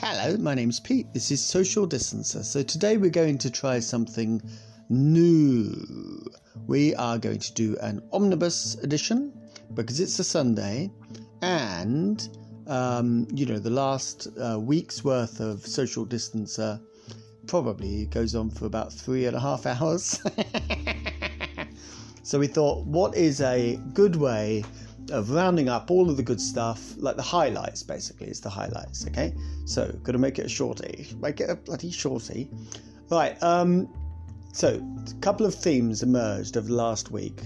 Hello, my name's Pete. This is Social Distancer. So today we're going to try something new. We are going to do an omnibus edition because it's a Sunday and um, you know the last uh, week's worth of Social Distancer probably goes on for about three and a half hours. so we thought, what is a good way of rounding up all of the good stuff, like the highlights, basically, it's the highlights, okay? So, gonna make it a shorty. Make it a bloody shorty. Right, um, so, a couple of themes emerged over the last week.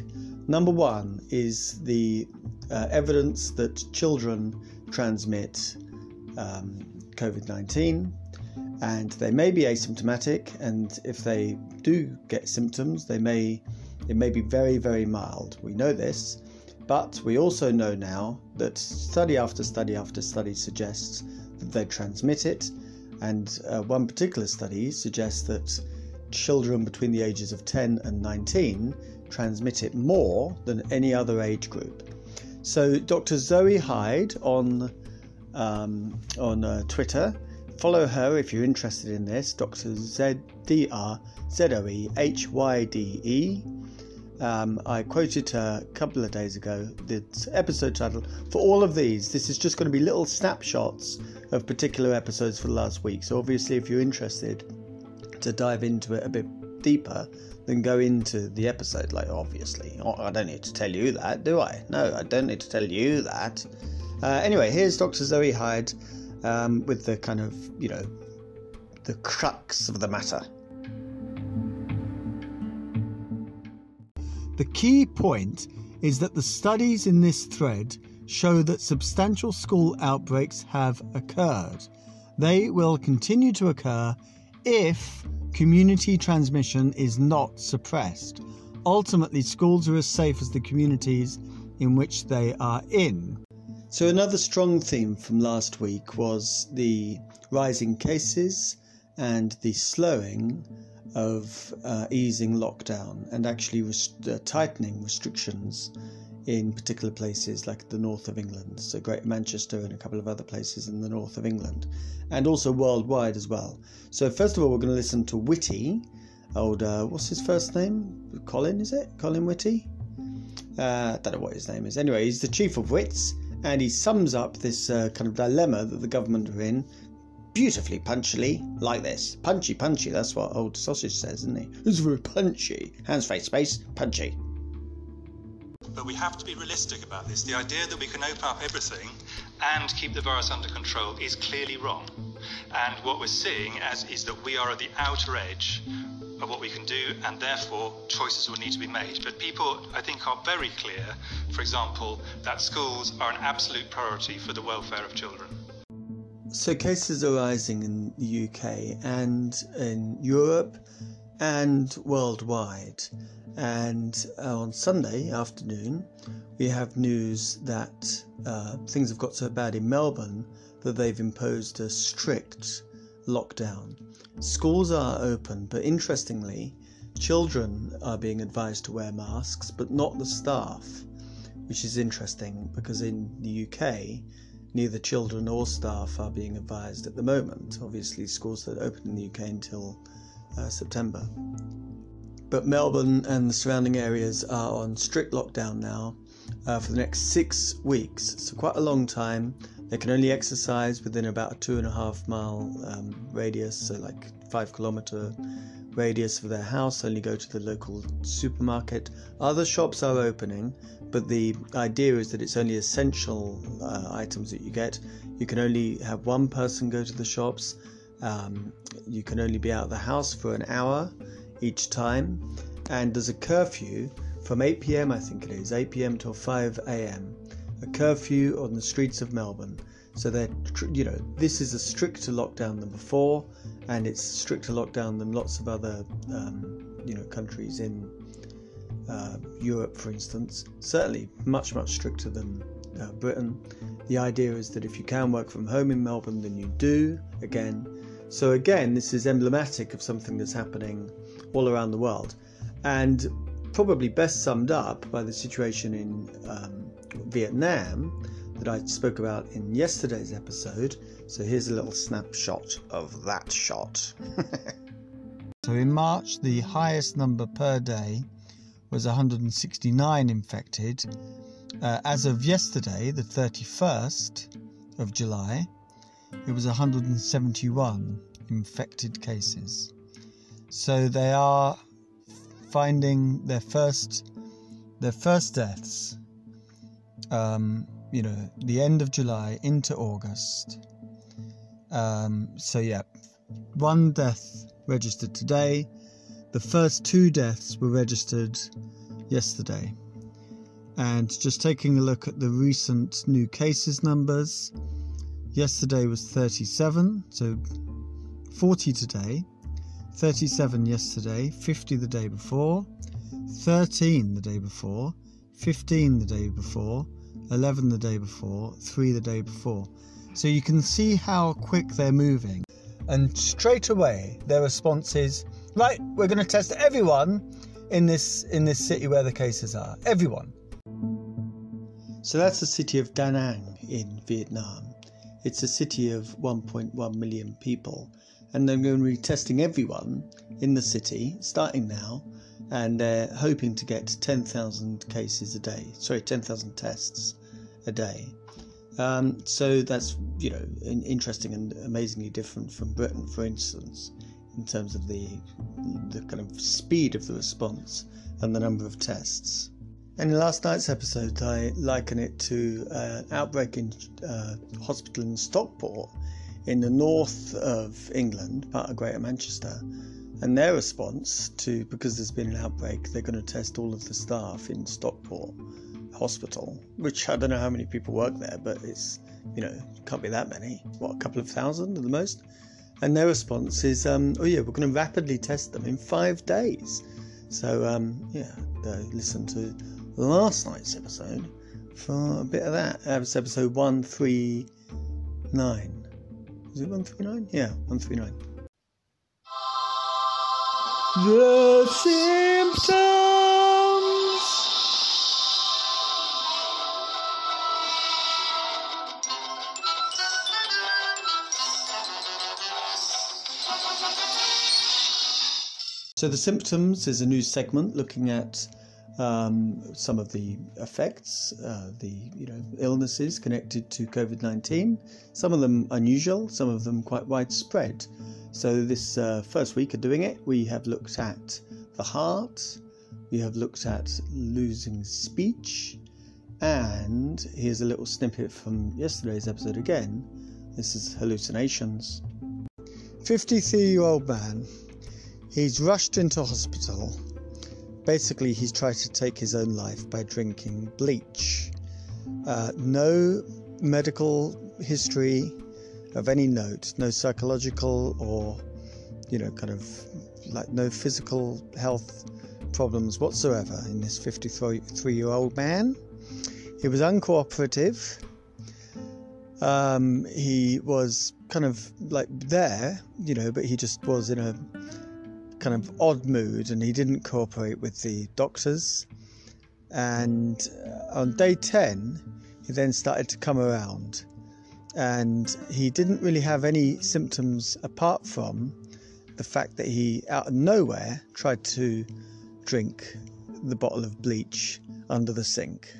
Number one is the uh, evidence that children transmit um, COVID 19 and they may be asymptomatic and if they do get symptoms they may it may be very very mild we know this but we also know now that study after study after study suggests that they transmit it, and uh, one particular study suggests that children between the ages of 10 and 19 transmit it more than any other age group. So, Dr. Zoe Hyde on um, on uh, Twitter, follow her if you're interested in this. Dr. Z D R Z O E H Y D E um, I quoted her a couple of days ago the episode title for all of these. This is just going to be little snapshots of particular episodes for the last week. So, obviously, if you're interested to dive into it a bit deeper, then go into the episode. Like, obviously, I don't need to tell you that, do I? No, I don't need to tell you that. Uh, anyway, here's Dr. Zoe Hyde um, with the kind of, you know, the crux of the matter. The key point is that the studies in this thread show that substantial school outbreaks have occurred. They will continue to occur if community transmission is not suppressed. Ultimately, schools are as safe as the communities in which they are in. So, another strong theme from last week was the rising cases and the slowing of uh, easing lockdown and actually rest- uh, tightening restrictions in particular places like the north of England, so Greater Manchester and a couple of other places in the north of England, and also worldwide as well. So, first of all, we're going to listen to Whitty, old, uh, what's his first name? Colin, is it? Colin Whitty? Uh, I don't know what his name is. Anyway, he's the chief of wits, and he sums up this uh, kind of dilemma that the government are in beautifully punchily, like this. Punchy, punchy, that's what old sausage says, isn't he? It's very punchy. Hands, face, space, punchy. But we have to be realistic about this. The idea that we can open up everything and keep the virus under control is clearly wrong. And what we're seeing as is that we are at the outer edge of what we can do, and therefore choices will need to be made. But people, I think, are very clear, for example, that schools are an absolute priority for the welfare of children. So cases are rising in the UK and in Europe and worldwide. And uh, on Sunday afternoon, we have news that uh, things have got so bad in Melbourne that they've imposed a strict lockdown. Schools are open, but interestingly, children are being advised to wear masks, but not the staff, which is interesting because in the UK, neither children or staff are being advised at the moment. Obviously, schools that open in the UK until uh, September. But Melbourne and the surrounding areas are on strict lockdown now uh, for the next six weeks. So, quite a long time. They can only exercise within about a two and a half mile um, radius, so like five kilometre radius of their house, only go to the local supermarket. Other shops are opening, but the idea is that it's only essential uh, items that you get. You can only have one person go to the shops. Um, you can only be out of the house for an hour each time, and there's a curfew from 8 pm, I think it is, 8 pm till 5 am. A curfew on the streets of Melbourne. So that you know, this is a stricter lockdown than before, and it's stricter lockdown than lots of other, um, you know, countries in uh, Europe, for instance, certainly much, much stricter than uh, Britain. The idea is that if you can work from home in Melbourne, then you do again. So, again, this is emblematic of something that's happening all around the world and probably best summed up by the situation in um, Vietnam that I spoke about in yesterday's episode. So here's a little snapshot of that shot. so in March, the highest number per day was 169 infected. Uh, as of yesterday, the 31st of July, it was 171 infected cases. So they are finding their first their first deaths. Um, you know, the end of July into August. Um, so yeah, one death registered today. The first two deaths were registered yesterday. And just taking a look at the recent new cases numbers, yesterday was 37, so 40 today, 37 yesterday, 50 the day before, 13 the day before, 15 the day before, 11 the day before, 3 the day before. So you can see how quick they're moving. And straight away, their response is right, we're going to test everyone in this in this city where the cases are. Everyone. So that's the city of Da Nang in Vietnam. It's a city of 1.1 million people, and they're going to be testing everyone in the city starting now, and they're hoping to get 10,000 cases a day. Sorry, 10,000 tests a day. Um, so that's you know interesting and amazingly different from Britain, for instance, in terms of the the kind of speed of the response and the number of tests. And in last night's episode, I liken it to an outbreak in uh, hospital in Stockport in the north of England, part of Greater Manchester. And their response to, because there's been an outbreak, they're going to test all of the staff in Stockport Hospital, which I don't know how many people work there, but it's, you know, can't be that many. What, a couple of thousand at the most? And their response is, um, oh yeah, we're going to rapidly test them in five days. So, um, yeah, listen to last night's episode for a bit of that. That was episode 139. Is it 139? Yeah, 139. The symptoms! So, The Symptoms is a new segment looking at um, some of the effects, uh, the you know illnesses connected to COVID nineteen. Some of them unusual, some of them quite widespread. So this uh, first week of doing it, we have looked at the heart, we have looked at losing speech, and here's a little snippet from yesterday's episode again. This is hallucinations. 53 year old man. He's rushed into hospital basically, he's tried to take his own life by drinking bleach. Uh, no medical history of any note, no psychological or, you know, kind of like no physical health problems whatsoever in this 53 year old man. He was uncooperative. Um, he was kind of like there, you know, but he just was in a kind of odd mood and he didn't cooperate with the doctors. And uh, on day 10, he then started to come around and he didn't really have any symptoms apart from the fact that he, out of nowhere, tried to drink the bottle of bleach under the sink.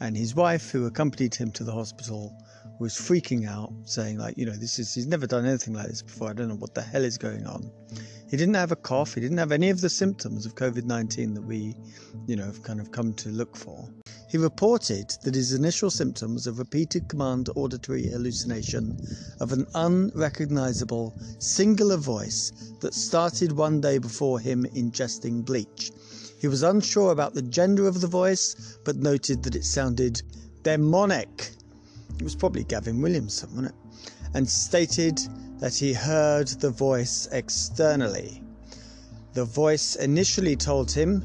And his wife, who accompanied him to the hospital, was freaking out, saying, like, you know, this is, he's never done anything like this before. I don't know what the hell is going on. He didn't have a cough. He didn't have any of the symptoms of COVID 19 that we, you know, have kind of come to look for. He reported that his initial symptoms of repeated command auditory hallucination of an unrecognizable singular voice that started one day before him ingesting bleach. He was unsure about the gender of the voice, but noted that it sounded demonic. It was probably Gavin Williamson, wasn't it? And stated that he heard the voice externally. The voice initially told him,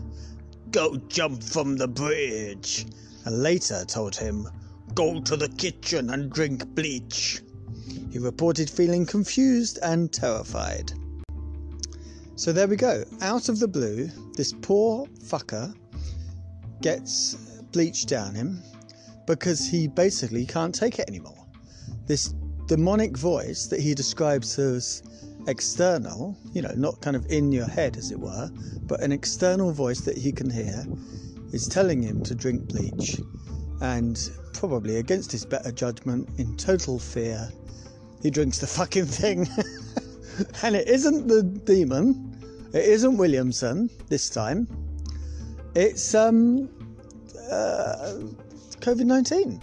Go jump from the bridge, and later told him, Go to the kitchen and drink bleach. He reported feeling confused and terrified. So there we go. Out of the blue, this poor fucker gets bleach down him, because he basically can't take it anymore. This demonic voice that he describes as external, you know, not kind of in your head, as it were, but an external voice that he can hear is telling him to drink bleach. And probably against his better judgment, in total fear, he drinks the fucking thing. and it isn't the demon, it isn't Williamson this time. It's um uh, COVID 19.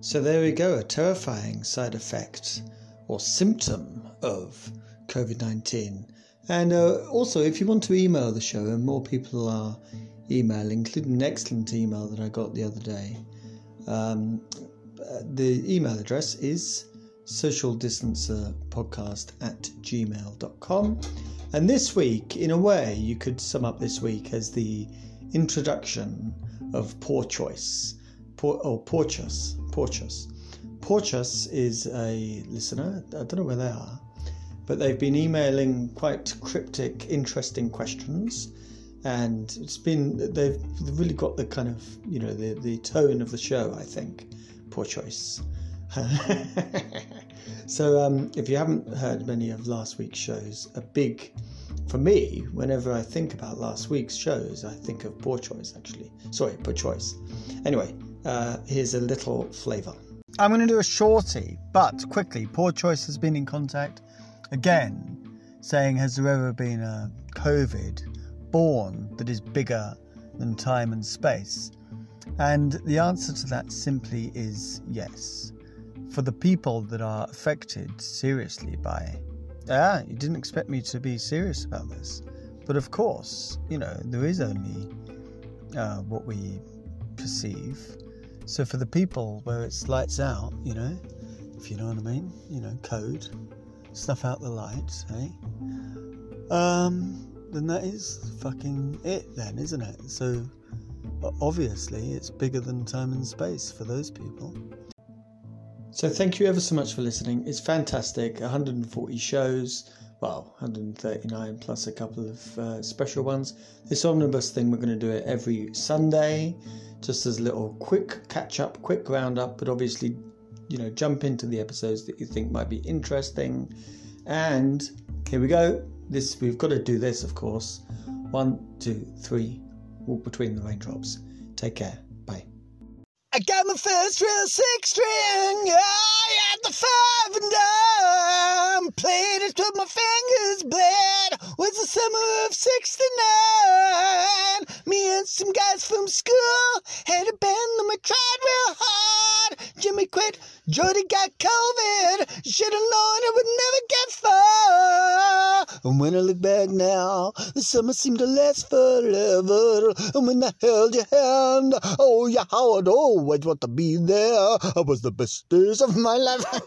So there we go, a terrifying side effect or symptom of COVID 19. And uh, also, if you want to email the show, and more people are emailing, including an excellent email that I got the other day, um, the email address is socialdistancerpodcast at gmail.com. And this week, in a way, you could sum up this week as the introduction of Poor Choice, poor, or Porchus. Porchus. Porchus is a listener. I don't know where they are, but they've been emailing quite cryptic, interesting questions, and it's been they've really got the kind of you know the the tone of the show. I think. Poor choice. so um, if you haven't heard many of last week's shows, a big for me, whenever I think about last week's shows, I think of poor choice actually. Sorry, poor choice. Anyway, uh, here's a little flavour. I'm going to do a shorty, but quickly, Poor Choice has been in contact again, saying, Has there ever been a COVID born that is bigger than time and space? And the answer to that simply is yes. For the people that are affected seriously by. Ah, you didn't expect me to be serious about this. But of course, you know, there is only uh, what we perceive. So for the people where it's lights out, you know, if you know what I mean, you know, code, stuff out the lights, hey? Um, then that is fucking it then, isn't it? So obviously it's bigger than time and space for those people. So thank you ever so much for listening. It's fantastic. 140 shows, well, 139 plus a couple of uh, special ones. This omnibus thing, we're going to do it every Sunday, just as a little quick catch up, quick roundup, but obviously, you know, jump into the episodes that you think might be interesting. And here we go. This we've got to do this, of course. One, two, three. Walk between the raindrops. Take care. Bye. I got my first real six string. I had the five and. Played it my fingers bled. Was the summer of '69. Me and some guys from school had a band and we tried real hard. Jimmy quit. Jody got COVID. Should've known it would never get far. And when I look back now, the summer seemed to last forever. And when I held your hand, oh yeah, how I'd always want to be there. It was the best days of my life.